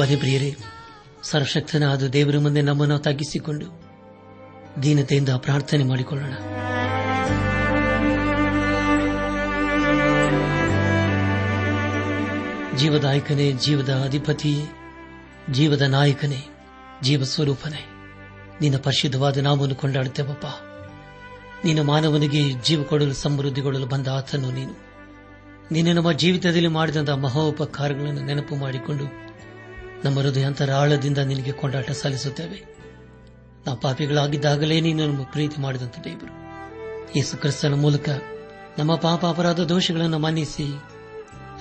ಬನ್ನಿ ಪ್ರಿಯರೇ, ಸರ್ವಶಕ್ತನಾದ ದೇವರ ಮುಂದೆ ನಮ್ಮನ್ನು ತಗ್ಗಿಸಿಕೊಂಡು ದೀನತೆಯಿಂದ ಪ್ರಾರ್ಥನೆ ಮಾಡಿಕೊಳ್ಳೋಣ. ಜೀವದಾಯಕನೇ, ಜೀವದ ಅಧಿಪತಿ ಜೀವದ ನಾಯಕನೇ, ಜೀವ ಸ್ವರೂಪನೇ, ನಿನ್ನ ಪರಿಶುದ್ಧವಾದ ನಾಮವನ್ನು ಕೊಂಡಾಡುತ್ತೇವಪ್ಪ. ನೀನು ಮಾನವನಿಗೆ ಜೀವ ಕೊಡಲು ಸಮೃದ್ಧಿಗೊಳ್ಳಲು ಬಂದ ಆತನು ನೀನು. ನೀನು ನಮ್ಮ ಜೀವಿತದಲ್ಲಿ ಮಾಡಿದಂತಹ ಮಹೋಪಕಾರಗಳನ್ನು ನೆನಪು ಮಾಡಿಕೊಂಡು ನಮ್ಮ ಹೃದಯಾಂತರ ಆಳದಿಂದ ನಿನಗೆ ಕೊಂಡಾಟ ಸಲ್ಲಿಸುತ್ತೇವೆ ನಾವು ಪಾಪಿಗಳಾಗಿದ್ದಾಗಲೇ ನೀನು ನಮ್ಮ ಪ್ರೀತಿ ಮಾಡಿದಂತ ದೇವರು. ಯೇಸು ಕ್ರಿಸ್ತನ ಮೂಲಕ ನಮ್ಮ ಪಾಪ ಅಪರಾಧ ದೋಷಗಳನ್ನು ಮನ್ನಿಸಿ,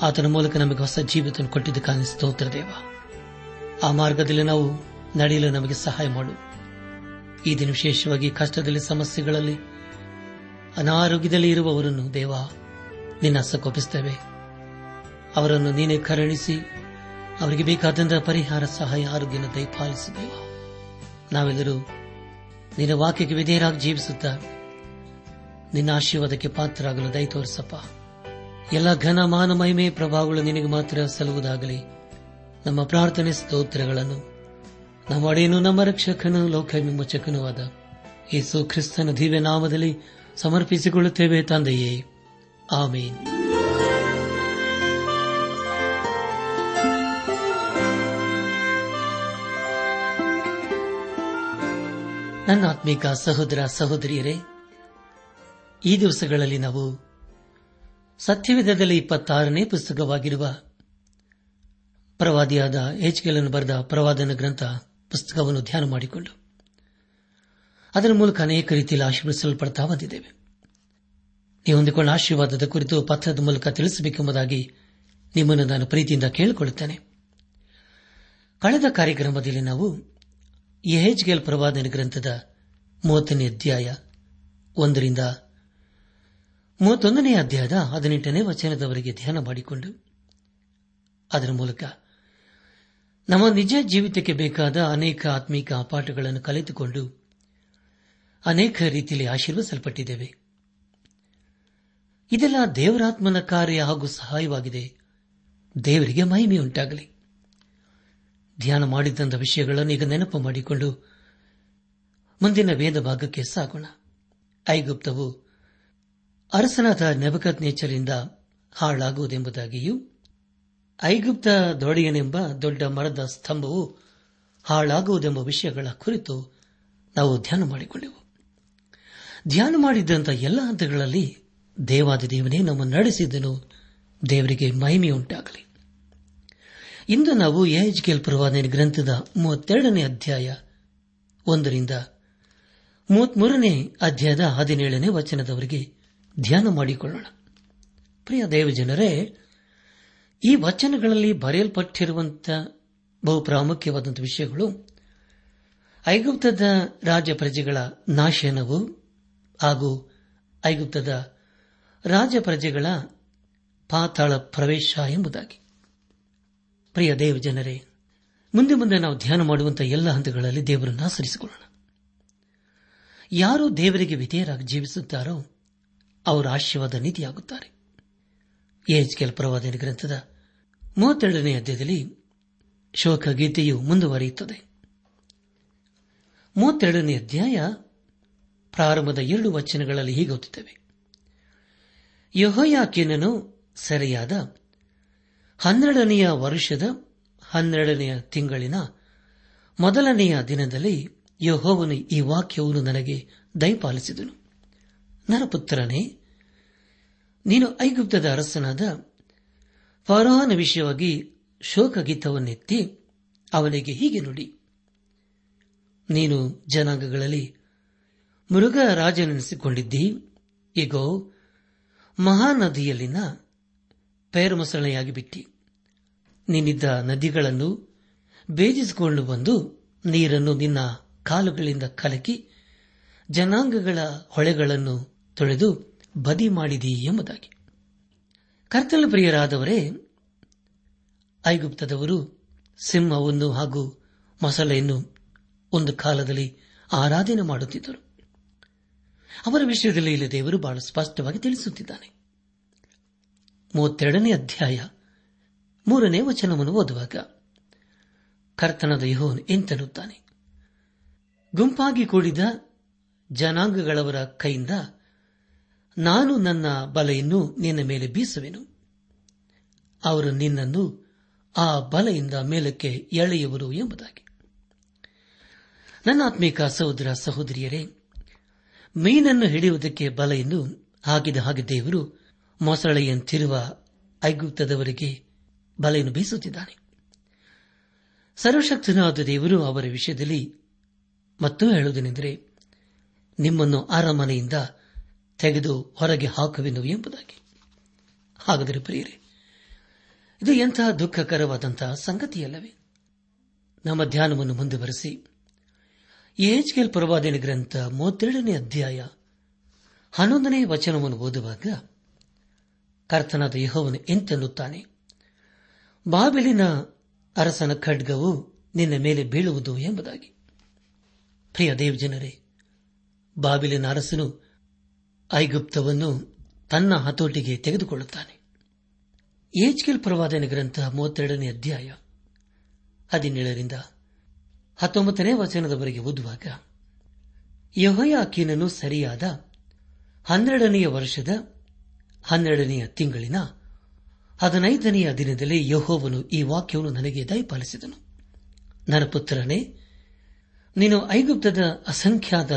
ಆತನ ಮೂಲಕ ನಮಗೆ ಹೊಸ ಜೀವಿತ ಕೊಟ್ಟಿದ್ದು ಕಾಣಿಸುತ್ತೋತ್ರ ದೇವ. ಆ ಮಾರ್ಗದಲ್ಲಿ ನಾವು ನಡೆಯಲು ನಮಗೆ ಸಹಾಯ ಮಾಡು. ಈ ದಿನ ವಿಶೇಷವಾಗಿ ಕಷ್ಟದಲ್ಲಿ, ಸಮಸ್ಯೆಗಳಲ್ಲಿ, ಅನಾರೋಗ್ಯದಲ್ಲಿ ಇರುವವರನ್ನು ದೇವ, ನಿನ್ನ ಸಕೋಪಿಸುತ್ತೇವೆ ಅವರನ್ನು ನೀನೇ ಕರುಣಿಸಿ ಅವರಿಗೆ ಬೇಕಾದಂತಹ ಪರಿಹಾರ, ಸಹಾಯ, ಆರೋಗ್ಯನ ದಯಪಾಲಿಸಬೇಕು ನಾವೆಲ್ಲರೂ ನಿನ್ನ ವಾಕ್ಯಕ್ಕೆ ವಿಧೇಯರಾಗಿ ಜೀವಿಸುತ್ತಾ ನಿನ್ನ ಆಶೀರ್ವಾದಕ್ಕೆ ಪಾತ್ರರಾಗಲು ದಯ ತೋರಿಸಪ್ಪ. ಎಲ್ಲ ಘನ ಮಾನ ಮಹಿಮೆ ಪ್ರಭಾವಗಳು ನಿನಗೆ ಮಾತ್ರ ಸಲ್ಲುವುದಾಗಲಿ. ನಮ್ಮ ಪ್ರಾರ್ಥನೆ ಸ್ತೋತ್ರಗಳನ್ನು ನಮ್ಮ ಅಡೆಯನು ನಮ್ಮ ರಕ್ಷಕನು, ಲೋಕ ವಿಮೋಚಕನೂ ಆದ ಯೇಸು ಕ್ರಿಸ್ತನ ದಿವ್ಯ ನಾಮದಲ್ಲಿ ಸಮರ್ಪಿಸಿಕೊಳ್ಳುತ್ತೇವೆ ತಂದೆಯೇ. ಆಮೇನ್. ನನ್ನ ಆತ್ಮೀಕ ಸಹೋದರ ಸಹೋದರಿಯರೇ, ಈ ದಿವಸಗಳಲ್ಲಿ ನಾವು ಸತ್ಯವೇಧದಲ್ಲಿ ಇಪ್ಪತ್ತಾರನೇ ಪುಸ್ತಕವಾಗಿರುವ ಪ್ರವಾದಿಯಾದ ಎಚ್ಕೆಲನ್ನು ಬರೆದ ಪ್ರವಾದನ ಗ್ರಂಥ ಪುಸ್ತಕವನ್ನು ಧ್ಯಾನ ಮಾಡಿಕೊಂಡು ಅದರ ಮೂಲಕ ಅನೇಕ ರೀತಿಯಲ್ಲಿ ಆಶೀರ್ವಿಸಲ್ಪಡ್ತಾ ಬಂದಿದ್ದೇವೆ. ನೀವು ಹೊಂದಿಕೊಂಡ ಆಶೀರ್ವಾದದ ಕುರಿತು ಪತ್ರದ ಮೂಲಕ ತಿಳಿಸಬೇಕೆಂಬುದಾಗಿ ನಿಮ್ಮನ್ನು ನಾನು ಪ್ರೀತಿಯಿಂದ ಕೇಳಿಕೊಳ್ಳುತ್ತೇನೆ. ಕಳೆದ ಕಾರ್ಯಕ್ರಮದಲ್ಲಿ ನಾವು ಯಹೆಜ್ಗೇಲ್ ಪ್ರವಾದನ ಗ್ರಂಥದ ಮೂವತ್ತನೇ ಅಧ್ಯಾಯ ಒಂದರಿಂದ ಮೂವತ್ತೊಂದನೇ ಅಧ್ಯಾಯದ ಹದಿನೆಂಟನೇ ವಚನದವರೆಗೆ ಧ್ಯಾನ ಮಾಡಿಕೊಂಡು, ಅದರ ಮೂಲಕ ನಮ್ಮ ನಿಜ ಜೀವಿತಕ್ಕೆ ಬೇಕಾದ ಅನೇಕ ಆತ್ಮೀಕ ಪಾಠಗಳನ್ನು ಕಲಿತುಕೊಂಡು ಅನೇಕ ರೀತಿಯಲ್ಲಿ ಆಶೀರ್ವಸಲ್ಪಟ್ಟಿದ್ದೇವೆ ಇದೆಲ್ಲ ದೇವರಾತ್ಮನ ಕಾರ್ಯ ಹಾಗೂ ಸಹಾಯವಾಗಿದೆ. ದೇವರಿಗೆ ಮಹಿಮೆಯುಂಟಾಗಲಿ. ಧ್ಯಾನ ಮಾಡಿದ್ದಂಥ ವಿಷಯಗಳನ್ನು ಈಗ ನೆನಪು ಮಾಡಿಕೊಂಡು ಮುಂದಿನ ವೇದ ಭಾಗಕ್ಕೆ ಸಾಗೋಣ. ಐಗುಪ್ತವು ಅರಸನಾದ ನೆಬಕತ್ ನೇಚರಿಂದ ಹಾಳಾಗುವುದೆಂಬುದಾಗಿಯೂ, ಐಗುಪ್ತ ದೊಡೆಯನೆಂಬ ದೊಡ್ಡ ಮರದ ಸ್ತಂಭವು ಹಾಳಾಗುವುದೆಂಬ ವಿಷಯಗಳ ಕುರಿತು ನಾವು ಧ್ಯಾನ ಮಾಡಿಕೊಂಡೆವು. ಧ್ಯಾನ ಮಾಡಿದ್ದಂಥ ಎಲ್ಲ ಹಂತಗಳಲ್ಲಿ ದೇವಾದ ದೇವನೇ ನಮ್ಮ ನಡೆಸಿದ್ದನು. ದೇವರಿಗೆ ಮಹಿಮೆಯುಂಟಾಗಲಿ. ಇಂದು ನಾವು ಎಎಚ್ಕೆಲ್ ಪ್ರವಾದನ ಗ್ರಂಥದ ಮೂವತ್ತೆರಡನೇ ಅಧ್ಯಾಯ ಒಂದರಿಂದ ಮೂವತ್ಮೂರನೇ ಅಧ್ಯಾಯದ ಹದಿನೇಳನೇ ವಚನದವರೆಗೆ ಧ್ಯಾನ ಮಾಡಿಕೊಳ್ಳೋಣ. ಪ್ರಿಯ ದೇವಜನರೇ, ಈ ವಚನಗಳಲ್ಲಿ ಬರೆಯಲ್ಪಟ್ಟಿರುವಂತಹ ಬಹು ಪ್ರಾಮುಖ್ಯವಾದಂಥ ವಿಷಯಗಳು ಐಗುಪ್ತದ ರಾಜ ಪ್ರಜೆಗಳ ನಾಶನವು ಹಾಗೂ ಐಗುಪ್ತದ ರಾಜ ಪ್ರಜೆಗಳ ಪಾತಾಳ ಪ್ರವೇಶ ಎಂಬುದಾಗಿ. ಪ್ರಿಯ ದೇವ ಜನರೇ, ಮುಂದೆ ಮುಂದೆ ನಾವು ಧ್ಯಾನ ಮಾಡುವಂತಹ ಎಲ್ಲ ಹಂತಗಳಲ್ಲಿ ದೇವರನ್ನು ಆಚರಿಸಿಕೊಳ್ಳೋಣ. ಯಾರು ದೇವರಿಗೆ ವಿಧೇಯರಾಗಿ ಜೀವಿಸುತ್ತಾರೋ, ಅವರ ಆಶೀರ್ವಾದ ನೀತಿಯಾಗುತ್ತಾರೆ ಎಚ್ಕೆಲ್ ಪ್ರವಾದನ ಗ್ರಂಥದ ಮೂವತ್ತೆರಡನೇ ಅಧ್ಯಾಯದಲ್ಲಿ ಶೋಕ ಗೀತೆಯು ಮುಂದುವರಿಯುತ್ತದೆ. ಮೂವತ್ತೆರಡನೇ ಅಧ್ಯಾಯ ಪ್ರಾರಂಭದ ಎರಡು ವಚನಗಳಲ್ಲಿ ಹೀಗೆ ಓದುತ್ತವೆ. ಯಹೋಯಾಕಿನನು ಸೆರೆಯಾದ ಹನ್ನೆರಡನೆಯ ವರ್ಷದ ಹನ್ನೆರಡನೆಯ ತಿಂಗಳಿನ ಮೊದಲನೆಯ ದಿನದಲ್ಲಿ ಯಹೋವನು ಈ ವಾಕ್ಯವನ್ನು ನನಗೆ ದಯಪಾಲಿಸಿದನು. ನರಪುತ್ರನೇ, ನೀನು ಐಗುಪ್ತದ ಅರಸನಾದ ಫರೋಹನ ವಿಷಯವಾಗಿ ಶೋಕಗೀತವನ್ನೆತ್ತಿ ಅವನಿಗೆ ಹೀಗೆ ನುಡಿ. ನೀನು ಜನಾಂಗಗಳಲ್ಲಿ ಮೃಗ ರಾಜನೆನಿಸಿಕೊಂಡಿದ್ದೀ ಈಗೋ ಮಹಾನದಿಯಲ್ಲಿನ ಪೇರುಮಸಳೆಯಾಗಿ ಬಿಟ್ಟಿ. ನೀನಿದ್ದ ನದಿಗಳನ್ನು ಬೇಜಿಸಿಕೊಂಡು ಬಂದು ನೀರನ್ನು ನಿನ್ನ ಕಾಲುಗಳಿಂದ ಕಲಕಿ ಜನಾಂಗಗಳ ಹೊಳೆಗಳನ್ನು ತೊಳೆದು ಬದಿ ಮಾಡಿದಿ ಎಂಬುದಾಗಿ. ಕರ್ತನ ಪ್ರಿಯರಾದವರೇ, ಐಗುಪ್ತದವರು ಸಿಂಹವನ್ನು ಹಾಗೂ ಮಸಲೆಯನ್ನು ಒಂದು ಕಾಲದಲ್ಲಿ ಆರಾಧನೆ ಮಾಡುತ್ತಿದ್ದರು. ಅವರ ವಿಷಯದಲ್ಲಿ ಇಲ್ಲಿ ದೇವರು ಬಹಳ ಸ್ಪಷ್ಟವಾಗಿ ತಿಳಿಸುತ್ತಿದ್ದಾನೆ. ಮೂವತ್ತೆರಡನೇ ಅಧ್ಯಾಯ ಮೂರನೇ ವಚನವನ್ನು ಓದುವಾಗ ಕರ್ತನದ ಯಹೋನು ಎಂತನ್ನುತ್ತಾನೆ? ಗುಂಪಾಗಿ ಕೂಡಿದ ಜನಾಂಗಗಳವರ ಕೈಯಿಂದ ನಾನು ನನ್ನ ಬಲೆಯನ್ನು ನಿನ್ನ ಮೇಲೆ ಬೀಸುವೆನು. ಅವರು ನಿನ್ನನ್ನು ಆ ಬಲೆಯಿಂದ ಮೇಲಕ್ಕೆ ಎಳೆಯುವರು ಎಂಬುದಾಗಿ. ನನ್ನ ಆತ್ಮೀಕ ಸಹೋದರ ಸಹೋದರಿಯರೇ, ಮೀನನ್ನು ಹಿಡಿಯುವುದಕ್ಕೆ ಬಲೆಯನ್ನು ಹಾಕಿದ ಹಾಗೆ ದೇವರು ಮೊಸಳೆಯಂತಿರುವ ಐಗುಪ್ತದವರಿಗೆ ಬಲೆಯನ್ನು ಬೀಸುತ್ತಿದ್ದಾನೆ. ಸರ್ವಶಕ್ತನಾದ ದೇವರು ಅವರ ವಿಷಯದಲ್ಲಿ ಮತ್ತೂ ಹೇಳುವುದೇನೆಂದರೆ, ನಿಮ್ಮನ್ನು ಅರಮನೆಯಿಂದ ತೆಗೆದು ಹೊರಗೆ ಹಾಕುವೆನು ಎಂಬುದಾಗಿ. ಹಾಗಾದರೆ ಪ್ರಿಯರೇ, ಇದು ಎಂತಹ ದುಃಖಕರವಾದಂತಹ ಸಂಗತಿಯಲ್ಲವೇ? ನಮ್ಮ ಧ್ಯಾನವನ್ನು ಮುಂದುವರೆಸಿ. ಎಚ್ಕೆಲ್ ಪ್ರವಾದನೆ ಗ್ರಂಥ ಮೂವತ್ತೆರಡನೇ ಅಧ್ಯಾಯ ಹನ್ನೊಂದನೇ ವಚನವನ್ನು ಓದುವಾಗ ಕರ್ತನಾದ ಯಹೋವನು ಎಂತೆನ್ನುತ್ತಾನೆ? ಬಾಬಿಲಿನ ಅರಸನ ಖಡ್ಗವು ನಿನ್ನ ಮೇಲೆ ಬೀಳುವುದು ಎಂಬುದಾಗಿ. ಪ್ರಿಯ ದೇವಜನರೇ, ಬಾಬಿಲಿನ ಅರಸನು ಐಗುಪ್ತವನ್ನು ತನ್ನ ಹತೋಟಿಗೆ ತೆಗೆದುಕೊಳ್ಳುತ್ತಾನೆ. ಏಜ್ಕೆಲ್ ಪ್ರವಾದನ ಗ್ರಂಥ ಮೂವತ್ತೆರಡನೇ ಅಧ್ಯಾಯ ಹದಿನೇಳರಿಂದ ಹತ್ತೊಂಬತ್ತನೇ ವಚನದವರೆಗೆ ಓದುವಾಗ ಯಹೋಯಾಕೀನನು ಸರಿಯಾದ ಹನ್ನೆರಡನೆಯ ವರ್ಷದ ಹನ್ನೆರಡನೆಯ ತಿಂಗಳಿನ ಹದಿನೈದನೆಯ ದಿನದಲ್ಲಿ ಯಹೋವನು ಈ ವಾಕ್ಯವನ್ನು ನನಗೆ ದಯಪಾಲಿಸಿದನು. ನನ್ನ ಪುತ್ರನೇ, ನೀನು ಐಗುಪ್ತದ ಅಸಂಖ್ಯಾತ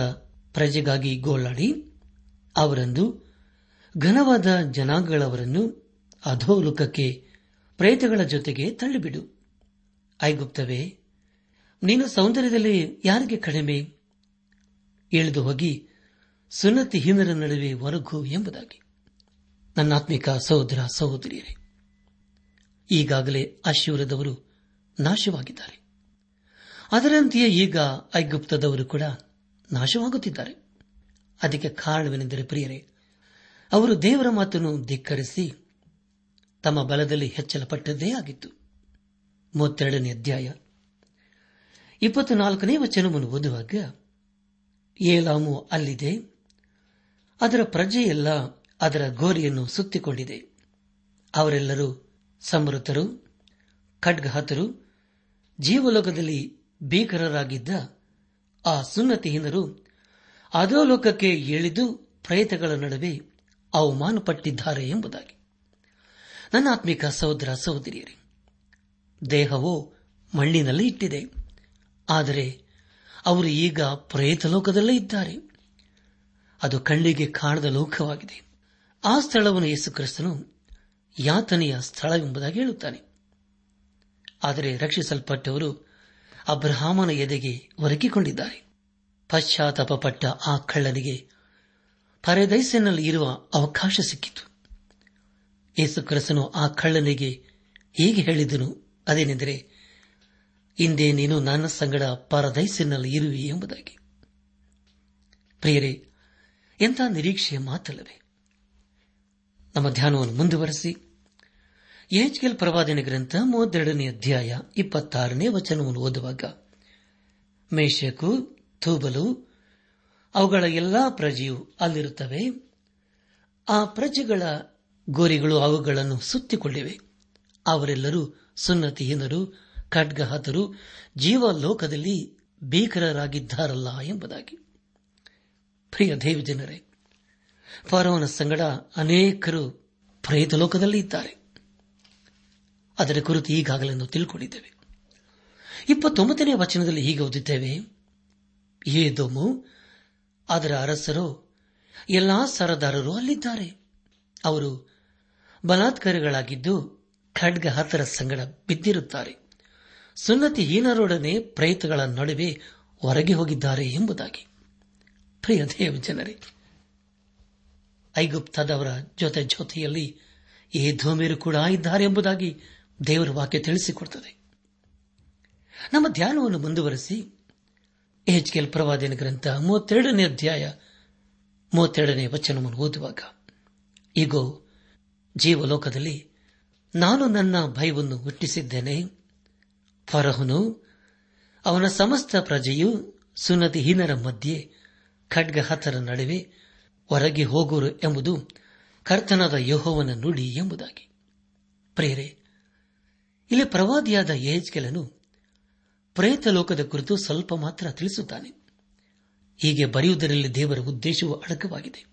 ಪ್ರಜೆಗಾಗಿ ಗೋಳಾಡಿ, ಅವರಂದು ಘನವಾದ ಜನಾಂಗಗಳವರನ್ನು ಅಧೋಲುಕಕ್ಕೆ ಪ್ರೇತಗಳ ಜೊತೆಗೆ ತಳ್ಳಿಬಿಡು. ಐಗುಪ್ತವೇ ನೀನು ಸೌಂದರ್ಯದಲ್ಲಿ ಯಾರಿಗೆ ಕಡಿಮೆ? ಇಳಿದು ಹೋಗಿ ಸುನ್ನತಿಹೀನರ ನಡುವೆ ಒರಗು ಎಂಬುದಾಗಿ. ನನ್ನಾತ್ಮಿಕ ಸಹೋದರ ಸಹೋದರಿಯರೇ, ಈಗಾಗಲೇ ಅಶ್ವರದವರು ನಾಶವಾಗಿದ್ದಾರೆ. ಅದರಂತೆಯೇ ಈಗ ಐಗುಪ್ತದವರು ಕೂಡ ನಾಶವಾಗುತ್ತಿದ್ದಾರೆ. ಅದಕ್ಕೆ ಕಾರಣವೇನೆಂದರೆ ಪ್ರಿಯರೇ, ಅವರು ದೇವರ ಮಾತನ್ನು ಧಿಕ್ಕರಿಸಿ ತಮ್ಮ ಬಲದಲ್ಲಿ ಹೆಚ್ಚಲಪಟ್ಟದ್ದೇ ಆಗಿತ್ತು. ಮೂವತ್ತೆರಡನೇ ಅಧ್ಯಾಯ ಇಪ್ಪತ್ನಾಲ್ಕನೇ ವಚನವನ್ನು ಓದುವಾಗ ಏಲಾಮು ಅಲ್ಲಿದೆ, ಅದರ ಪ್ರಜೆಯೆಲ್ಲ ಅದರ ಗೋರಿಯನ್ನು ಸುತ್ತಿಕೊಂಡಿದೆ. ಅವರೆಲ್ಲರೂ ಸಮೃತರು ಖಡ್ಗಹತರು, ಜೀವಲೋಕದಲ್ಲಿ ಭೀಕರರಾಗಿದ್ದ ಆ ಸುನ್ನತಿಹೀನರು ಅಧೋಲೋಕಕ್ಕೆ ಇಳಿದು ಪ್ರಯತ್ನಗಳ ನಡುವೆ ಅವಮಾನಪಟ್ಟಿದ್ದಾರೆ ಎಂಬುದಾಗಿ. ನನ್ನ ಆತ್ಮಿಕ ಸಹೋದರ ಸಹೋದರಿಯರೇ, ದೇಹವು ಮಣ್ಣಿನಲ್ಲಿ ಇಟ್ಟಿದೆ. ಆದರೆ ಅವರು ಈಗ ಪ್ರೇತ ಲೋಕದಲ್ಲೇ ಇದ್ದಾರೆ. ಅದು ಕಣ್ಣಿಗೆ ಕಾಣದ ಲೋಕವಾಗಿದೆ. ಆ ಸ್ಥಳವನ್ನು ಯೇಸು ಕ್ರಿಸ್ತನು ಯಾತನೆಯ ಸ್ಥಳವೆಂಬುದಾಗಿ ಹೇಳುತ್ತಾನೆ. ಆದರೆ ರಕ್ಷಿಸಲ್ಪಟ್ಟವರು ಅಬ್ರಹಾಮನ ಎದೆಗೆ ಒರಗಿಕೊಂಡಿದ್ದಾರೆ. ಪಶ್ಚಾತ್ತಾಪಪಟ್ಟ ಆ ಕಳ್ಳನಿಗೆ ಪರದೈಸಿನಲ್ಲಿ ಇರುವ ಅವಕಾಶ ಸಿಕ್ಕಿತು. ಯೇಸು ಕ್ರಿಸ್ತನು ಆ ಕಳ್ಳನಿಗೆ ಹೀಗೆ ಹೇಳಿದನು? ಅದೇನೆಂದರೆ ಇಂದೇ ನೀನು ನನ್ನ ಸಂಗಡ ಪರದೈಸಿನಲ್ಲಿ ಇರುವೆ ಎಂಬುದಾಗಿ. ಪ್ರಿಯರೇ, ಎಂಥ ನಿರೀಕ್ಷೆಯ ಮಾತಲ್ಲವೇ? ನಮ್ಮ ಧ್ಯಾನವನ್ನು ಮುಂದುವರೆಸಿ. ಎಚ್ಕೆಲ್ ಪ್ರವಾದಿನ ಗ್ರಂಥ ಮೂವತ್ತೆರಡನೇ ಅಧ್ಯಾಯ ಇಪ್ಪತ್ತಾರನೇ ವಚನವನ್ನು ಓದುವಾಗ ಮೇಷಕು ಥೂಬಲು ಅವುಗಳ ಎಲ್ಲಾ ಪ್ರಜೆಯು ಅಲ್ಲಿರುತ್ತವೆ. ಆ ಪ್ರಜೆಗಳ ಗೋರಿಗಳು ಅವುಗಳನ್ನು ಸುತ್ತಿಕೊಂಡಿವೆ ಅವರೆಲ್ಲರೂ ಸುನ್ನತಿಹೀನರು, ಖಡ್ಗಹತರು, ಜೀವಲೋಕದಲ್ಲಿ ಭೀಕರರಾಗಿದ್ದಾರಲ್ಲ ಎಂಬುದಾಗಿ. ಪ್ರಿಯ ದೇವಜನರೇ ಫಾರವನ ಸಂಗಡ ಅನೇಕರು ಪ್ರೇತಲೋಕದಲ್ಲಿ ಇದ್ದಾರೆ. ಅದರ ಕುರಿತು ಈಗಾಗಲೇ ತಿಳ್ಕೊಂಡಿದ್ದೇವೆ. ಇಪ್ಪತ್ತೊಂಬತ್ತನೇ ವಚನದಲ್ಲಿ ಹೀಗೆ ಓದುತ್ತೇವೆ ಏದೋಮು ಅದರ ಅರಸರು, ಎಲ್ಲಾ ಸರದಾರರು ಅಲ್ಲಿದ್ದಾರೆ. ಅವರು ಬಲಾತ್ಕಾರಿಗಳಾಗಿದ್ದು ಖಡ್ಗ ಹತ್ತರ ಸಂಗಡ ಬಿದ್ದಿರುತ್ತಾರೆ. ಸುನ್ನತಿಹೀನರೊಡನೆ ಪ್ರಯತ್ನಗಳ ನಡುವೆ ಹೊರಗೆ ಹೋಗಿದ್ದಾರೆ ಎಂಬುದಾಗಿ. ಪ್ರಿಯ ದೇವ ಜನರೇ ಐಗುಪ್ತದವರ ಜೊತೆ ಜೊತೆಯಲ್ಲಿ ಈ ಧೂಮಿರು ಕೂಡ ಇದ್ದಾರೆ ಎಂಬುದಾಗಿ ದೇವರ ವಾಕ್ಯ ತಿಳಿಸಿಕೊಡುತ್ತದೆ ನಮ್ಮ ಧ್ಯಾನವನ್ನು ಮುಂದುವರೆಸಿ ಎಚ್ಕೆಲ್ ಪ್ರವಾದನ ಗ್ರಂಥ ಮೂವತ್ತೆರಡನೇ ಅಧ್ಯಾಯ ಮೂವತ್ತೆರಡನೇ ವಚನವನ್ನು ಓದುವಾಗ ಈಗೋ ಜೀವಲೋಕದಲ್ಲಿ ನಾನು ನನ್ನ ಭಯವನ್ನು ಹುಟ್ಟಿಸಿದ್ದೇನೆ. ಫರಹನು, ಅವನ ಸಮಸ್ತ ಪ್ರಜೆಯು ಸುನ್ನತಿಹೀನರ ಮಧ್ಯೆ ಖಡ್ಗಹತರ ನಡುವೆ ಹೊರಗೆ ಹೋಗುವರು ಎಂಬುದು ಕರ್ತನಾದ ಯೋಹೋವನ ನುಡಿ ಎಂಬುದಾಗಿ. ಪ್ರೇರೆ ಇಲ್ಲಿ ಪ್ರವಾದಿಯಾದ ಯೇಜ್ಕೆಲನು ಪ್ರೇತ ಲೋಕದ ಕುರಿತು ಸ್ವಲ್ಪ ಮಾತ್ರ ತಿಳಿಸುತ್ತಾನೆ. ಹೀಗೆ ಬರೆಯುವುದರಲ್ಲಿ ದೇವರ ಉದ್ದೇಶವು ಅಡಕವಾಗಿದೆ.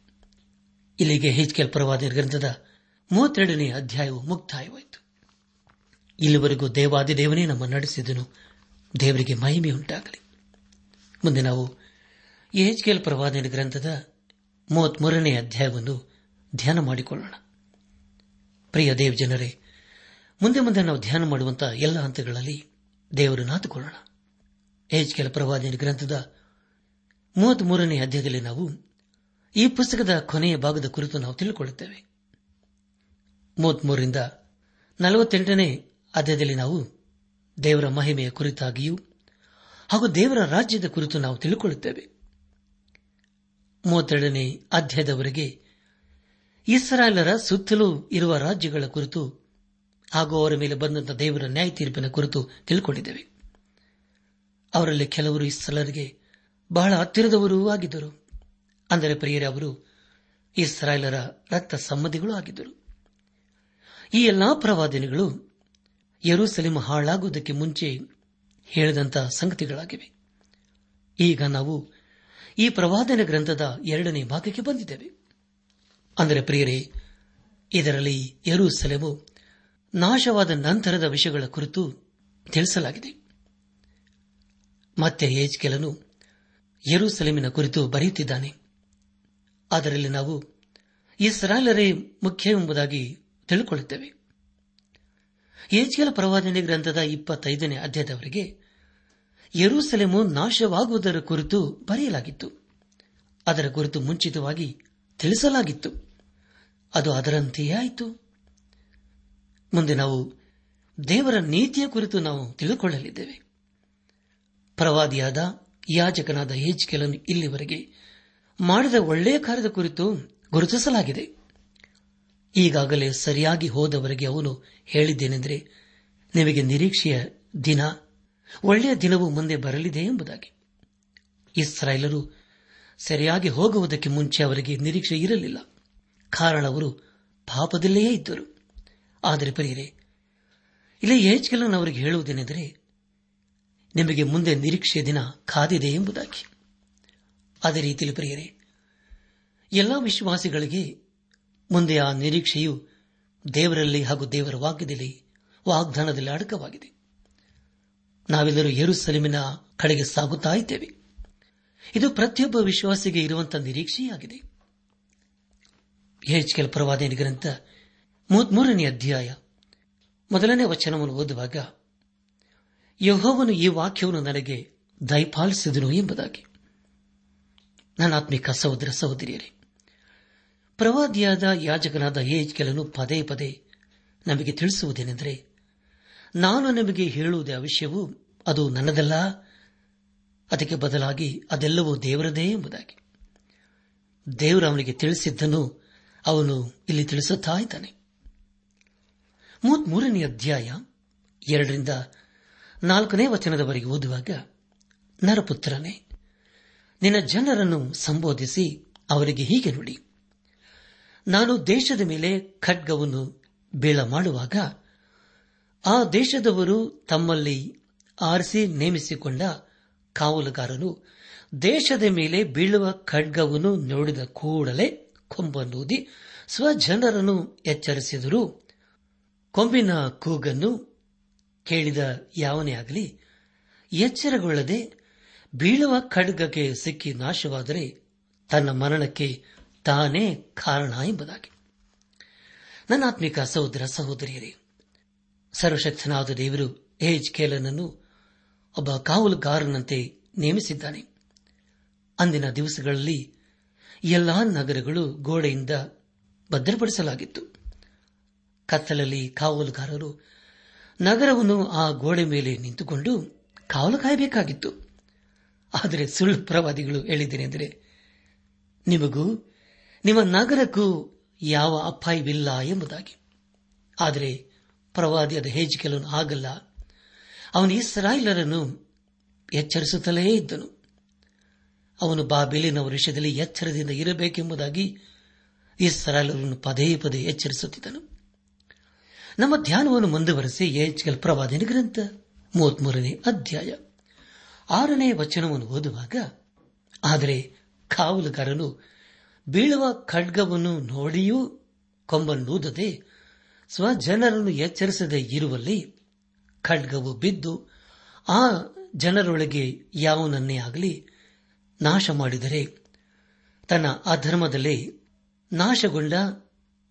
ಇಲ್ಲಿಗೆ ಹೆಚ್ಕೆಲ್ ಪ್ರವಾದಿ ಗ್ರಂಥದ ಮೂವತ್ತೆರಡನೇ ಅಧ್ಯಾಯವು ಮುಕ್ತಾಯವಾಯಿತು. ಇಲ್ಲಿವರೆಗೂ ದೇವಾದಿ ದೇವನೇ ನಮ್ಮ ನಡೆಸಿದನು. ದೇವರಿಗೆ ಮಹಿಮೆಯುಂಟಾಗಲಿ. ಮುಂದೆ ನಾವು ಎಚ್ಕೆಲ್ ಪ್ರವಾದನ ಗ್ರಂಥದ ಮೂವತ್ಮೂರನೇ ಅಧ್ಯಾಯವನ್ನು ಧ್ಯಾನ ಮಾಡಿಕೊಳ್ಳೋಣ. ಪ್ರಿಯ ದೇವ್ ಜನರೇ, ಮುಂದೆ ಮುಂದೆ ನಾವು ಧ್ಯಾನ ಮಾಡುವಂತಹ ಎಲ್ಲ ಹಂತಗಳಲ್ಲಿ ದೇವರು ನಾತುಕೊಳ್ಳೋಣ. ಏಜ್ ಕೆಲ ಪ್ರವಾದಿನ ಗ್ರಂಥದ ಮೂವತ್ಮೂರನೇ ಅಧ್ಯಾಯದಲ್ಲಿ ನಾವು ಈ ಪುಸ್ತಕದ ಕೊನೆಯ ಭಾಗದ ಕುರಿತು ನಾವು ತಿಳಿದುಕೊಳ್ಳುತ್ತೇವೆ ಮೂವತ್ಮೂರರಿಂದ ನಲವತ್ತೆಂಟನೇ ಅಧ್ಯಾಯದಲ್ಲಿ ನಾವು ದೇವರ ಮಹಿಮೆಯ ಕುರಿತಾಗಿಯೂ ಹಾಗೂ ದೇವರ ರಾಜ್ಯದ ಕುರಿತು ನಾವು ತಿಳಿದುಕೊಳ್ಳುತ್ತೇವೆ ಮೂವತ್ತೆರಡನೇ ಅಧ್ಯಾಯದವರೆಗೆ ಇಸ್ರಾಯೇಲರ ಸುತ್ತಲೂ ಇರುವ ರಾಜ್ಯಗಳ ಕುರಿತು ಹಾಗೂ ಅವರ ಮೇಲೆ ಬಂದಂತಹ ದೇವರ ನ್ಯಾಯ ತೀರ್ಪಿನ ಕುರಿತು ತಿಳ್ಕೊಂಡಿದ್ದೇವೆ. ಅವರಲ್ಲಿ ಕೆಲವರು ಇಸ್ರಾಯೇಲರಿಗೆ ಬಹಳ ಹತ್ತಿರದವರೂ ಆಗಿದ್ದರು. ಅಂದರೆ ಪ್ರಿಯರೇ, ಅವರು ಇಸ್ರಾಯೇಲರ ರಕ್ತ ಸಂಬಂಧಿಗಳು ಆಗಿದ್ದರು. ಈ ಎಲ್ಲಾ ಪ್ರವಾದನೆಗಳು ಯರೂಸಲೇಮ್ ಹಾಳಾಗುವುದಕ್ಕೆ ಮುಂಚೆ ಹೇಳಿದಂತಹ ಸಂಗತಿಗಳಾಗಿವೆ. ಈಗ ನಾವು ಈ ಪ್ರವಾದನ ಗ್ರಂಥದ ಎರಡನೇ ಭಾಗಕ್ಕೆ ಬಂದಿದ್ದೇವೆ. ಅಂದರೆ ಪ್ರಿಯರೇ, ಇದರಲ್ಲಿ ಯರೂಸಲೇಮು ನಾಶವಾದ ನಂತರದ ವಿಷಯಗಳ ಕುರಿತು ತಿಳಿಸಲಾಗಿದೆ. ಮತ್ತೆ ಏಜ್ಕೆಲನು ಯರೂಸಲೇಮಿನ ಕುರಿತು ಬರೆಯುತ್ತಿದ್ದಾನೆ. ಅದರಲ್ಲಿ ನಾವು ಇಸ್ರಾಲರೇ ಮುಖ್ಯ ಎಂಬುದಾಗಿ ತಿಳಿಕೊಳ್ಳುತ್ತೇವೆ. ಏಜ್ಕೆಲ ಪ್ರವಾದನೆ ಗ್ರಂಥದ ಇಪ್ಪತ್ತೈದನೇ ಅಧ್ಯಾಯದವರೆಗೆ ಯರೂಸಲೇಮು ನಾಶವಾಗುವುದರ ಕುರಿತು ಬರೆಯಲಾಗಿತ್ತು. ಅದರ ಕುರಿತು ಮುಂಚಿತವಾಗಿ ತಿಳಿಸಲಾಗಿತ್ತು. ಅದು ಅದರಂತೆಯೇ ಆಯಿತು. ಮುಂದೆ ನಾವು ದೇವರ ನೀತಿಯ ಕುರಿತು ನಾವು ತಿಳಿದುಕೊಳ್ಳಲಿದ್ದೇವೆ. ಪ್ರವಾದಿಯಾದ ಯಾಜಕನಾದ ಹೇಜ್ಕೆಲನು ಇಲ್ಲಿವರೆಗೆ ಮಾಡಿದ ಒಳ್ಳೆಯ ಕಾರ್ಯದ ಕುರಿತು ಗುರುತಿಸಲಾಗಿದೆ. ಈಗಾಗಲೇ ಸರಿಯಾಗಿ ಹೋದವರೆಗೆ ಅವನು ಹೇಳಿದ್ದೇನೆಂದರೆ, ನಿಮಗೆ ನಿರೀಕ್ಷೆಯ ದಿನ ಒಳ್ಳೆಯ ದಿನವು ಮುಂದೆ ಬರಲಿದೆ ಎಂಬುದಾಗಿ. ಇಸ್ರಾಯೇಲರು ಸರಿಯಾಗಿ ಹೋಗುವುದಕ್ಕೆ ಮುಂಚೆ ಅವರಿಗೆ ನಿರೀಕ್ಷೆ ಇರಲಿಲ್ಲ. ಕಾರಣ ಅವರು ಪಾಪದಲ್ಲೇ ಇದ್ದರು. ಆದರೆ ಪರಿಯರೆ, ಇಲ್ಲಿ ಏಜ್ಗೆಲನ್ ಅವರಿಗೆ ಹೇಳುವುದೇನೆಂದರೆ, ನಿಮಗೆ ಮುಂದೆ ನಿರೀಕ್ಷೆಯ ದಿನ ಕಾದಿದೆ ಎಂಬುದಾಗಿ. ಅದೇ ರೀತಿಯಲ್ಲಿ ಪ್ರಿಯರೇ, ಎಲ್ಲಾ ವಿಶ್ವಾಸಿಗಳಿಗೆ ಮುಂದೆ ಆ ನಿರೀಕ್ಷೆಯು ದೇವರಲ್ಲಿ ಹಾಗೂ ದೇವರ ವಾಕ್ಯದಲ್ಲಿ ವಾಗ್ದಾನದಲ್ಲಿ ಅಡಕವಾಗಿದೆ. ನಾವೆಲ್ಲರೂ ಏರುಸಲಿಮಿನ ಕಡೆಗೆ ಸಾಗುತ್ತಾ ಇದ್ದೇವೆ. ಇದು ಪ್ರತಿಯೊಬ್ಬ ವಿಶ್ವಾಸಿಗೆ ಇರುವಂತಹ ನಿರೀಕ್ಷೆಯಾಗಿದೆ. ಹೆಚ್ಕೆಲ್ ಪ್ರವಾದನೆ ಗ್ರಂಥ ಮೂವತ್ಮೂರನೇ ಅಧ್ಯಾಯ ಮೊದಲನೇ ವಚನವನ್ನು ಓದುವಾಗ, ಯಹೋವನು ಈ ವಾಕ್ಯವನ್ನು ನನಗೆ ದಯಪಾಲಿಸಿದನು ಎಂಬುದಾಗಿ. ನನ್ನ ಆತ್ಮಿಕ ಸಹೋದರ ಸಹೋದರಿಯರೇ, ಪ್ರವಾದಿಯಾದ ಯಾಜಕನಾದ ಏಜ್ಕೆಲನು ಪದೇ ಪದೇ ನಮಗೆ ತಿಳಿಸುವುದೇನೆಂದರೆ ನಾನು ನಿಮಗೆ ಹೇಳುವುದೇ ವಿಷಯವು ಅದು ನನ್ನದಲ್ಲ, ಅದಕ್ಕೆ ಬದಲಾಗಿ ಅದೆಲ್ಲವೂ ದೇವರದೇ ಎಂಬುದಾಗಿ. ದೇವರು ಅವನಿಗೆ ತಿಳಿಸಿದ್ದನ್ನು ಅವನು ಇಲ್ಲಿ ತಿಳಿಸುತ್ತಾ ಇದ್ದಾನೆ. ಮೂವತ್ಮೂರನೇ ಅಧ್ಯಾಯ ಎರಡರಿಂದ ನಾಲ್ಕನೇ ವಚನದವರೆಗೆ ಓದುವಾಗ, ನರಪುತ್ರನೇ, ನಿನ್ನ ಜನರನ್ನು ಸಂಬೋಧಿಸಿ ಅವರಿಗೆ ಹೀಗೆ ನೋಡಿ. ನಾನು ದೇಶದ ಮೇಲೆ ಖಡ್ಗವನ್ನು ಬೀಳ ಮಾಡುವಾಗ ಆ ದೇಶದವರು ತಮ್ಮಲ್ಲಿ ಆರಿಸಿ ನೇಮಿಸಿಕೊಂಡ ಕಾವಲುಗಾರನು ದೇಶದ ಮೇಲೆ ಬೀಳುವ ಖಡ್ಗವನ್ನು ನೋಡಿದ ಕೂಡಲೇ ಕೊಂಬನ್ನೂದಿ ಸ್ವಜನರನ್ನು ಎಚ್ಚರಿಸಿದರು. ಕೊಂಬಿನ ಕೂಗನ್ನು ಕೇಳಿದ ಯಾವನೇ ಆಗಲಿ, ಎಚ್ಚರಗೊಳ್ಳದೆ ಬೀಳುವ ಖಡ್ಗಕ್ಕೆ ಸಿಕ್ಕಿ ನಾಶವಾದರೆ ತನ್ನ ಮರಣಕ್ಕೆ ತಾನೇ ಕಾರಣ ಎಂಬುದಾಗಿ. ನನ್ನಾತ್ಮಿಕ ಸಹೋದರ ಸಹೋದರಿಯರೇ ಸರ್ವಶಕ್ತನಾದ ದೇವರು ಏಜ್ ಖೇಲನನ್ನು ಒಬ್ಬ ಕಾವಲುಗಾರನಂತೆ ನೇಮಿಸಿದ್ದಾನೆ. ಅಂದಿನ ದಿವಸಗಳಲ್ಲಿ ಎಲ್ಲಾ ನಗರಗಳು ಗೋಡೆಯಿಂದ ಭದ್ರಪಡಿಸಲಾಗಿತ್ತು. ಕತ್ತಲಲ್ಲಿ ಕಾವಲುಗಾರರು ನಗರವನ್ನು ಆ ಗೋಡೆ ಮೇಲೆ ನಿಂತುಕೊಂಡು ಕಾವಲು ಕಾಯಬೇಕಾಗಿತ್ತು. ಆದರೆ ಸುಳ್ಳು ಪ್ರವಾದಿಗಳು ಹೇಳಿದ್ದೇನೆಂದರೆ ನಿಮಗೂ ನಿಮ್ಮ ನಗರಕ್ಕೂ ಯಾವ ಅಪಾಯವಿಲ್ಲ ಎಂಬುದಾಗಿ. ಆದರೆ ಪ್ರವಾದಿಯಾದ ಹೇಜಿಕೆಲನು ಆಗಲ್ಲ. ಅವನು ಇಸ್ರಾಯಿಲರನ್ನು ಎಚ್ಚರಿಸುತ್ತಲೇ ಇದ್ದನು. ಅವನು ಬಾಬಿಲಿನ ವಿಷಯದಲ್ಲಿ ಎಚ್ಚರದಿಂದ ಇರಬೇಕೆಂಬುದಾಗಿ ಇಸ್ರಾಯ್ಲರನ್ನು ಪದೇ ಪದೇ ಎಚ್ಚರಿಸುತ್ತಿದ್ದನು. ನಮ್ಮ ಧ್ಯಾನವನ್ನು ಮುಂದುವರೆಸಿ ಏಜ್ಕಲ್ ಪ್ರವಾದಿನ ಗ್ರಂಥ ಮೂವತ್ಮೂರನೇ ಅಧ್ಯಾಯ ಆರನೇ ವಚನವನ್ನು ಓದುವಾಗ, ಆದರೆ ಕಾವಲುಗಾರನು ಬೀಳುವ ಖಡ್ಗವನ್ನು ನೋಡಿಯೂ ಕೊಂಬನ್ನೂದದೆ ಸ್ವಜನರನ್ನು ಎಚ್ಚರಿಸದೆ ಇರುವಲ್ಲಿ ಖಡ್ಗವು ಬಿದ್ದು ಆ ಜನರೊಳಗೆ ಯಾವನನ್ನೇ ಆಗಲಿ ನಾಶ ಮಾಡಿದರೆ ತನ್ನ ಅಧರ್ಮದಲ್ಲಿ ನಾಶಗೊಂಡ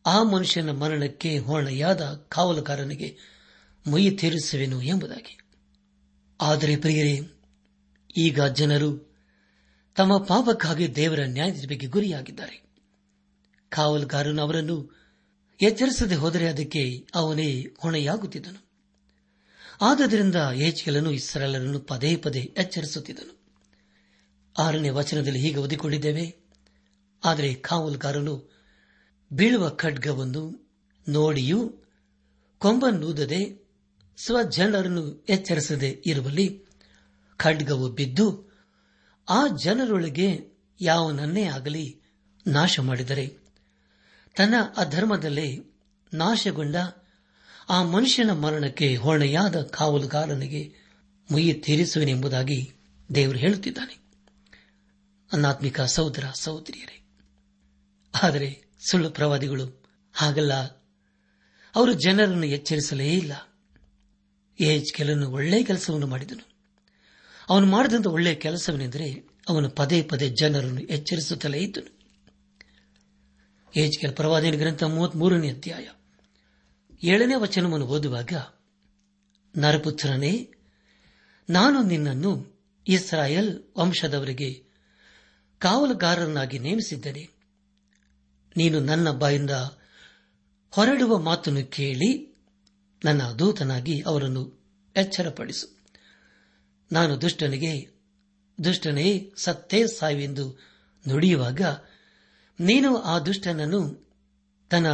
ಆ ಮನುಷ್ಯನ ಮರಣಕ್ಕೆ ಹೊಣೆಯಾದ ಕಾವಲುಗಾರನಿಗೆ ಮೈ ತೀರಿಸುವೆನು ಎಂಬುದಾಗಿ. ಆದರೆ ಪ್ರಿಯರೇ, ಈಗ ಜನರು ತಮ್ಮ ಪಾಪಕ್ಕಾಗಿ ದೇವರ ನ್ಯಾಯದ ಬಗ್ಗೆ ಗುರಿಯಾಗಿದ್ದಾರೆ. ಕಾವಲುಗಾರನು ಅವರನ್ನು ಎಚ್ಚರಿಸದೆ ಹೋದರೆ ಅದಕ್ಕೆ ಅವನೇ ಹೊಣೆಯಾಗುತ್ತಿದ್ದನು. ಆದ್ದರಿಂದ ಏಚಿಕೆಲನು ಇಸ್ರಾಲರನ್ನು ಪದೇ ಪದೇ ಎಚ್ಚರಿಸುತ್ತಿದ್ದನು. ಆರನೇ ವಚನದಲ್ಲಿ ಹೀಗೆ ಓದಿಕೊಂಡಿದ್ದೇವೆ, ಆದರೆ ಕಾವಲುಗಾರನು ಬೀಳುವ ಖಡ್ಗವನ್ನು ನೋಡಿಯೂ ಕೊಂಬನ್ನೂದದೆ ಸ್ವಜನರನ್ನು ಎಚ್ಚರಿಸದೆ ಇರುವಲ್ಲಿ ಖಡ್ಗವು ಬಿದ್ದು ಆ ಜನರೊಳಗೆ ಯಾವನನ್ನೇ ಆಗಲಿ ನಾಶ ಮಾಡಿದರೆ ತನ್ನ ಅಧರ್ಮದಲ್ಲಿ ನಾಶಗೊಂಡ ಆ ಮನುಷ್ಯನ ಮರಣಕ್ಕೆ ಹೊಣೆಯಾದ ಕಾವಲುಗಾರನಿಗೆ ಮುಯ್ಯಿ ತೀರಿಸುವೆನೆಂಬುದಾಗಿ ದೇವರು ಹೇಳುತ್ತಿದ್ದಾನೆ. ಅನಾತ್ಮಿಕ ಸಹೋದರ ಸಹೋದರಿಯರೇ, ಆದರೆ ಸುಳ್ಳು ಪ್ರವಾದಿಗಳು ಹಾಗಲ್ಲ. ಅವರು ಜನರನ್ನು ಎಚ್ಚರಿಸಲೇ ಇಲ್ಲ. ಏಜ್ ಕೆಲನ್ನು ಒಳ್ಳೆಯ ಕೆಲಸವನ್ನು ಮಾಡಿದನು. ಅವನು ಮಾಡಿದಂಥ ಒಳ್ಳೆಯ ಕೆಲಸವನೆಂದರೆ ಅವನು ಪದೇ ಪದೇ ಜನರನ್ನು ಎಚ್ಚರಿಸುತ್ತಲೇ ಇದ್ದನು. ಏಜ್ ಕೆಲ ಪ್ರವಾದಿನ ಗ್ರಂಥ ಮೂವತ್ಮೂರನೇ ಅಧ್ಯಾಯ. ಏಳನೇ ವಚನವನ್ನು ಓದುವಾಗ, ನರಪುತ್ರನೇ, ನಾನು ನಿನ್ನನ್ನು ಇಸ್ರಾಯೇಲ್ ವಂಶದವರಿಗೆ ಕಾವಲುಗಾರರನ್ನಾಗಿ ನೇಮಿಸಿದ್ದೇನೆ. ನೀನು ನನ್ನ ಬಾಯಿಂದ ಹೊರಡುವ ಮಾತನ್ನು ಕೇಳಿ ನನ್ನ ದೂತನಾಗಿ ಅವರನ್ನು ಎಚ್ಚರಪಡಿಸು. ನಾನು ದುಷ್ಟನಿಗೆ, ದುಷ್ಟನೇ, ಸತ್ತೇ ಸಾಯುವೆಂದು ನುಡಿಯುವಾಗ ನೀನು ಆ ದುಷ್ಟನನ್ನು ತನ್ನ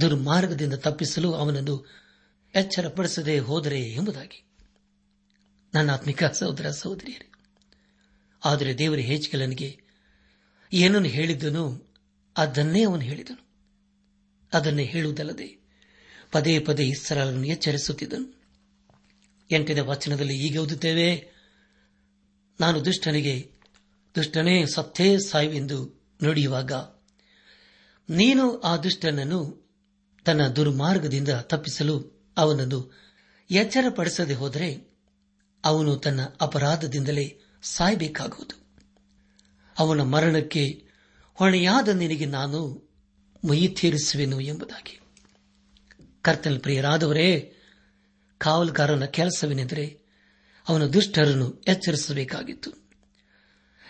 ದುರ್ಮಾರ್ಗದಿಂದ ತಪ್ಪಿಸಲು ಅವನನ್ನು ಎಚ್ಚರಪಡಿಸದೆ ಹೋದರೆ ಎಂಬುದಾಗಿ. ನನ್ನ ಆತ್ಮಿಕ ಸಹೋದರ ಸಹೋದರಿಯರೇ, ಆದರೆ ದೇವರ ಹೆಚ್ಚಿಗೆ ಏನನ್ನು ಹೇಳಿದ್ದನೋ ಅದನ್ನೇ ಅವನು ಹೇಳಿದನು. ಅದನ್ನೇ ಹೇಳುವುದಲ್ಲದೆ ಪದೇ ಪದೇ ಇಸ್ರಾಲನ್ನು ಎಚ್ಚರಿಸುತ್ತಿದ್ದನು. ಎಂಟನೇ ವಚನದಲ್ಲಿ ಈಗ ಓದುತ್ತೇವೆ, ನಾನು ದುಷ್ಟನಿಗೆ, ದುಷ್ಟನೇ ಸತ್ತೇ ಸಾಯುವೆಂದು ನುಡಿಯುವಾಗ ನೀನು ಆ ದುಷ್ಟನನ್ನು ತನ್ನ ದುರ್ಮಾರ್ಗದಿಂದ ತಪ್ಪಿಸಲು ಅವನನ್ನು ಎಚ್ಚರಪಡಿಸದೆ ಹೋದರೆ ಅವನು ತನ್ನ ಅಪರಾಧದಿಂದಲೇ ಸಾಯಬೇಕಾಗುವುದು. ಅವನ ಮರಣಕ್ಕೆ ಹೊಣೆಯಾದ ನಿನಗೆ ನಾನು ಮೈ ತೀರಿಸುವೆನು ಎಂಬುದಾಗಿ. ಕರ್ತನ ಪ್ರಿಯರಾದವರೇ, ಕಾವಲುಗಾರನ ಕೆಲಸವೇನೆಂದರೆ ಅವನ ದುಷ್ಟರನ್ನು ಎಚ್ಚರಿಸಬೇಕಾಗಿತ್ತು.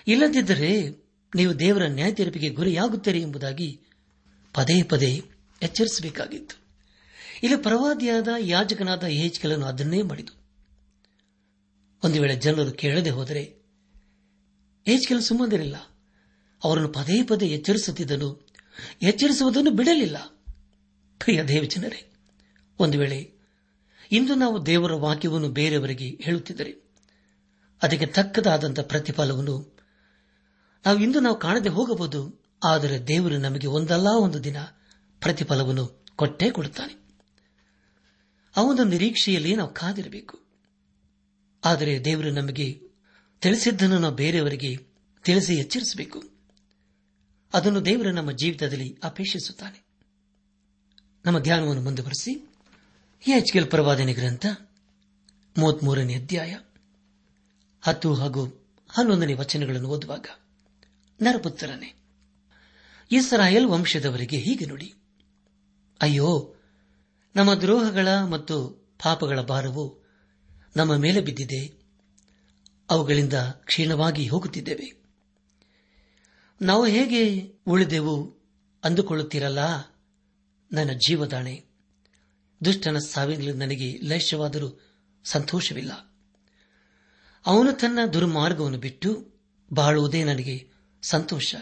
ಇಲ್ಲದಿದ್ದರೆ ನೀವು ದೇವರ ನ್ಯಾಯ ತೀರ್ಪಿಗೆ ಗುರಿಯಾಗುತ್ತೀರಿ ಎಂಬುದಾಗಿ ಪದೇ ಪದೇ ಎಚ್ಚರಿಸಬೇಕಾಗಿತ್ತು. ಇಲ್ಲಿ ಪ್ರವಾದಿಯಾದ ಯಾಜಕನಾದ ಹೇಜ್ಗಳನ್ನು ಅದನ್ನೇ ಮಾಡಿತು ಒಂದು ವೇಳೆ ಜನರು ಕೇಳದೆ ಹೋದರೆ ಹೇಜ್ಕೆಲ್ ಸುಮ್ಮನಿರಲಿಲ್ಲ. ಅವರನ್ನು ಪದೇ ಪದೇ ಎಚ್ಚರಿಸುತ್ತಿದ್ದನು. ಎಚ್ಚರಿಸುವುದನ್ನು ಬಿಡಲಿಲ್ಲ. ಪ್ರಿಯ ದೇವಜನರೇ, ಒಂದು ವೇಳೆ ಇಂದು ನಾವು ದೇವರ ವಾಕ್ಯವನ್ನು ಬೇರೆಯವರಿಗೆ ಹೇಳುತ್ತಿದ್ದರೆ, ಅದಕ್ಕೆ ತಕ್ಕದಾದಂಥ ಪ್ರತಿಫಲವನ್ನು ನಾವು ಇಂದು ನಾವು ಕಾಣದೆ ಹೋಗಬಹುದು. ಆದರೆ ದೇವರು ನಮಗೆ ಒಂದಲ್ಲ ಒಂದು ದಿನ ಪ್ರತಿಫಲವನ್ನು ಕೊಟ್ಟೇ ಕೊಡುತ್ತಾನೆ. ಆ ಒಂದು ನಿರೀಕ್ಷೆಯಲ್ಲಿ ನಾವು ಕಾದಿರಬೇಕು. ಆದರೆ ದೇವರು ನಮಗೆ ತಿಳಿಸಿದ್ದನ್ನು ನಾವು ಬೇರೆಯವರಿಗೆ ತಿಳಿಸಿ ಎಚ್ಚರಿಸಬೇಕು. ಅದನ್ನು ದೇವರು ನಮ್ಮ ಜೀವಿತದಲ್ಲಿ ಅಪೇಕ್ಷಿಸುತ್ತಾನೆ. ನಮ್ಮ ಧ್ಯಾನವನ್ನು ಮುಂದುವರೆಸಿ. ಎಚ್ಕೆಲ್ ಪ್ರವಾದನೆ ಗ್ರಂಥ, ಮೂವತ್ಮೂರನೇ ಅಧ್ಯಾಯ, ಹತ್ತು ಹಾಗೂ ಹನ್ನೊಂದನೇ ವಚನಗಳನ್ನು ಓದುವಾಗ, ನರಪುತ್ರನೇ ಇಸ್ರಾಯೇಲ್ ವಂಶದವರಿಗೆ ಹೀಗೆ ನುಡಿ. ಅಯ್ಯೋ, ನಮ್ಮ ದ್ರೋಹಗಳ ಮತ್ತು ಪಾಪಗಳ ಭಾರವು ನಮ್ಮ ಮೇಲೆ ಬಿದ್ದಿದೆ. ಅವುಗಳಿಂದ ಕ್ಷೀಣವಾಗಿ ಹೋಗುತ್ತಿದ್ದೇವೆ. ನಾವು ಹೇಗೆ ಉಳಿದೆವು ಅಂದುಕೊಳ್ಳುತ್ತೀರಲ್ಲ? ನನ್ನ ಜೀವದಾಣೆ, ದುಷ್ಟನ ಸಾವಿನಲ್ಲಿ ನನಗೆ ಲೈಶ್ಯವಾದರೂ ಸಂತೋಷವಿಲ್ಲ. ಅವನು ತನ್ನ ದುರ್ಮಾರ್ಗವನ್ನು ಬಿಟ್ಟು ಬಾಳುವುದೇ ನನಗೆ ಸಂತೋಷ.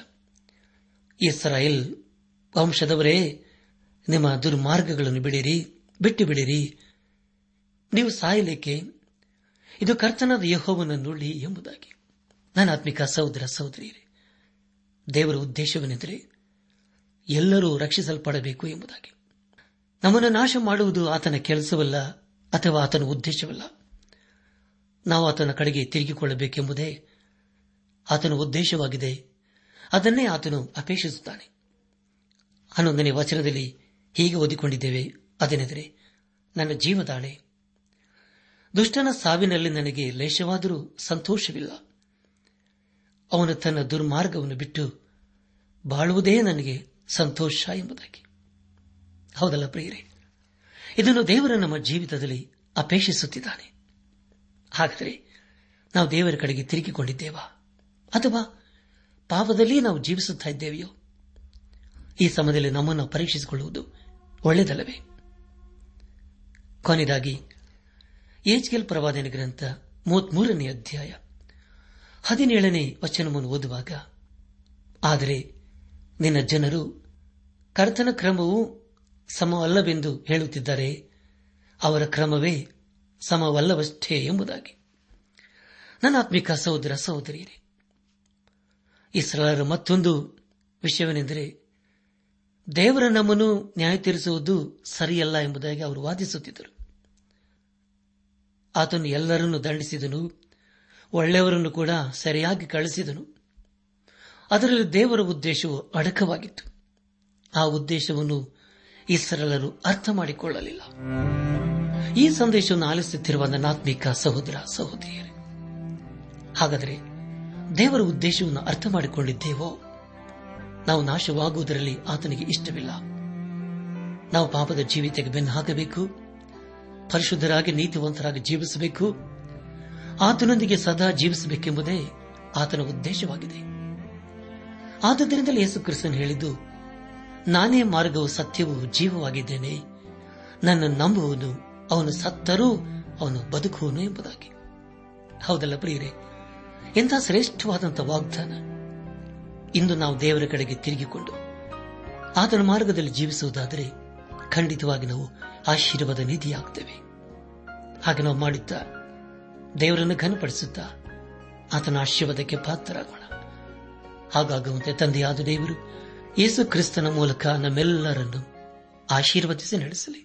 ಇಸ್ರಾಯೇಲ್ ವಂಶದವರೇ, ನಿಮ್ಮ ದುರ್ಮಾರ್ಗಗಳನ್ನು ಬಿಡಿರಿ, ಬಿಟ್ಟು ಬಿಡಿರಿ. ನೀವು ಸಾಯಲಿಕ್ಕೆ ಇದು ಕರ್ತನಾದ ಯಹೋವನ ನೋಡಿ ಎಂಬುದಾಗಿ. ನನ್ನ ಆತ್ಮಿಕ ಸಹೋದರ ಸಹೋದರಿಯರೇ, ದೇವರ ಉದ್ದೇಶವೇನೆಂದರೆ ಎಲ್ಲರೂ ರಕ್ಷಿಸಲ್ಪಡಬೇಕು ಎಂಬುದಾಗಿ. ನಮ್ಮನ್ನು ನಾಶ ಮಾಡುವುದು ಆತನ ಕೆಲಸವಲ್ಲ ಅಥವಾ ಆತನ ಉದ್ದೇಶವಲ್ಲ. ನಾವು ಆತನ ಕಡೆಗೆ ತಿರುಗಿಕೊಳ್ಳಬೇಕೆಂಬುದೇ ಆತನ ಉದ್ದೇಶವಾಗಿದೆ. ಅದನ್ನೇ ಆತನು ಅಪೇಕ್ಷಿಸುತ್ತಾನೆ. ಹನ್ನೊಂದನೇ ವಚನದಲ್ಲಿ ಹೀಗೆ ಓದಿಕೊಂಡಿದ್ದೇವೆ, ಅದೇನೆಂದರೆ, ನನ್ನ ಜೀವದಾಳೆ ದುಷ್ಟನ ಸಾವಿನಲ್ಲಿ ನನಗೆ ಲೇಷವಾದರೂ ಸಂತೋಷವಿಲ್ಲ. ಅವನು ತನ್ನ ದುರ್ಮಾರ್ಗವನ್ನು ಬಿಟ್ಟು ಬಾಳುವುದೇ ನನಗೆ ಸಂತೋಷ ಎಂಬುದಾಗಿ. ಹೌದಲ್ಲ ಪ್ರಿಯರೇ? ಇದನ್ನು ದೇವರ ನಮ್ಮ ಜೀವಿತದಲ್ಲಿ ಅಪೇಕ್ಷಿಸುತ್ತಿದ್ದಾನೆ. ಹಾಗಾದರೆ ನಾವು ದೇವರ ಕಡೆಗೆ ತಿರುಗಿಕೊಂಡಿದ್ದೇವಾ? ಅಥವಾ ಪಾಪದಲ್ಲಿ ನಾವು ಜೀವಿಸುತ್ತಾ ಇದ್ದೇವೆಯೋ? ಈ ಸಮಯದಲ್ಲಿ ನಮ್ಮನ್ನು ಪರೀಕ್ಷಿಸಿಕೊಳ್ಳುವುದು ಒಳ್ಳೆಯದಲ್ಲವೇ? ಕೊನೆಯದಾಗಿ, ಏಜ್ಗೆಲ್ ಪ್ರವಾದನ ಗ್ರಂಥ ಮೂವತ್ಮೂರನೇ ಅಧ್ಯಾಯ ಹದಿನೇಳನೇ ವಚನವನ್ನು ಓದುವಾಗ, ಆದರೆ ನಿನ್ನ ಜನರು ಕರ್ತನ ಕ್ರಮವು ಸಮವಲ್ಲವೆಂದು ಹೇಳುತ್ತಿದ್ದಾರೆ, ಅವರ ಕ್ರಮವೇ ಸಮವಲ್ಲವಷ್ಟೇ ಎಂಬುದಾಗಿ. ನನ್ನ ಆತ್ಮಿಕ ಸಹೋದರ ಸಹೋದರಿಯರೇ ಇಸ್ರಾಲರ ಮತ್ತೊಂದು ವಿಷಯವೇನೆಂದರೆ ದೇವರ ನಮ್ಮನ್ನು ನ್ಯಾಯ ತೀರಿಸುವುದು ಸರಿಯಲ್ಲ ಎಂಬುದಾಗಿ ಅವರು ವಾದಿಸುತ್ತಿದ್ದರು. ಆತನು ಎಲ್ಲರನ್ನು ದಂಡಿಸಿದನು, ಒಳ್ಳೆಯವರನ್ನು ಕೂಡ ಸರಿಯಾಗಿ ಕಳಿಸಿದನು ಅದರಲ್ಲಿ ದೇವರ ಉದ್ದೇಶವು ಅಡಕವಾಗಿತ್ತು. ಆ ಉದ್ದೇಶವನ್ನು ಇಸ್ರಲರು ಅರ್ಥ ಮಾಡಿಕೊಳ್ಳಲಿಲ್ಲ. ಈ ಸಂದೇಶವನ್ನು ಆಲಿಸುತ್ತಿರುವ ನನ್ನಾತ್ಮಿಕ ಸಹೋದರ, ಸಹೋದರಿಯರೇ, ಹಾಗಾದರೆ ದೇವರ ಉದ್ದೇಶವನ್ನು ಅರ್ಥ ಮಾಡಿಕೊಂಡಿದ್ದೇವೋ ನಾವು ನಾಶವಾಗುವುದರಲ್ಲಿ ಆತನಿಗೆ ಇಷ್ಟವಿಲ್ಲ. ನಾವು ಪಾಪದ ಜೀವಿತಕ್ಕೆ ಬೆನ್ನು ಹಾಕಬೇಕು, ಪರಿಶುದ್ಧರಾಗಿ ನೀತಿವಂತರಾಗಿ ಜೀವಿಸಬೇಕು, ಆತನೊಂದಿಗೆ ಸದಾ ಜೀವಿಸಬೇಕೆಂಬುದೇ ಆತನ ಉದ್ದೇಶವಾಗಿದೆ. ಆದ್ದರಿಂದಲೇ ಯೇಸು ಕ್ರಿಸ್ತನ್ ಹೇಳಿದ್ದು, ನಾನೇ ಮಾರ್ಗವು ಸತ್ಯವೂ ಜೀವವಾಗಿದ್ದೇನೆ, ನನ್ನ ನಂಬುವುದು ಅವನು ಸತ್ತರೂ ಅವನು ಬದುಕುವನು ಎಂಬುದಾಗಿ. ಹೌದಲ್ಲ ಪ್ರಿಯರೇ? ಎಂಥ ಶ್ರೇಷ್ಠವಾದಂಥ ವಾಗ್ದಾನ? ಇಂದು ನಾವು ದೇವರ ಕಡೆಗೆ ತಿರುಗಿಕೊಂಡು ಆತನ ಮಾರ್ಗದಲ್ಲಿ ಜೀವಿಸುವುದಾದರೆ ಖಂಡಿತವಾಗಿ ನಾವು ಆಶೀರ್ವಾದ ನಿಧಿಯಾಗ್ತೇವೆ. ಹಾಗೆ ನಾವು ಮಾಡುತ್ತಾ ದೇವರನ್ನು ಘನಪಡಿಸುತ್ತಾ ಆತನ ಆಶೀರ್ವಾದಕ್ಕೆ ಪಾತ್ರರಾಗೋಣ. ಹಾಗಾಗುವಂತೆ ತಂದೆಯಾದ ದೇವರು ಯೇಸು ಕ್ರಿಸ್ತನ ಮೂಲಕ ನಮ್ಮೆಲ್ಲರನ್ನು ಆಶೀರ್ವದಿಸಿ ನಡೆಸಲಿ.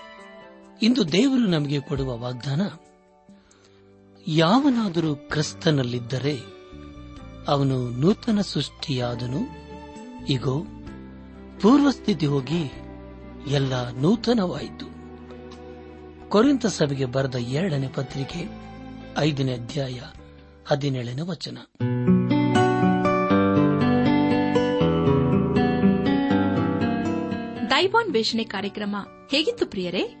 ಇಂದು ದೇವರು ನಮಗೆ ಕೊಡುವ ವಾಗ್ದಾನ, ಯಾವನಾದರೂ ಕ್ರಿಸ್ತನಲ್ಲಿದ್ದರೆ ಅವನು ನೂತನ ಸೃಷ್ಟಿಯಾದನು. ಇಗೋ, ಪೂರ್ವಸ್ಥಿತಿ ಹೋಗಿ ಎಲ್ಲ ನೂತನವಾಯಿತು. ಕೊರಿಂತ ಸಭೆಗೆ ಬರೆದ ಎರಡನೇ ಪತ್ರಿಕೆ, ಐದನೇ ಅಧ್ಯಾಯ, ಹದಿನೇಳನೇ ವಚನ. ದೈವಾನ್ ವೇಷಣೆ ಕಾರ್ಯಕ್ರಮ ಹೇಗಿತ್ತು ಪ್ರಿಯರೇ?